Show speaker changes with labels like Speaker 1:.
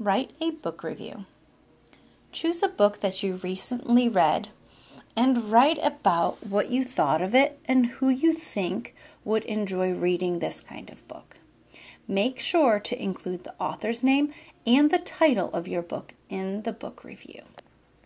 Speaker 1: Write a book review. Choose a book that you recently read and write about what you thought of it and who you think would enjoy reading this kind of book. Make sure to include the author's name and the title of your book in the book review.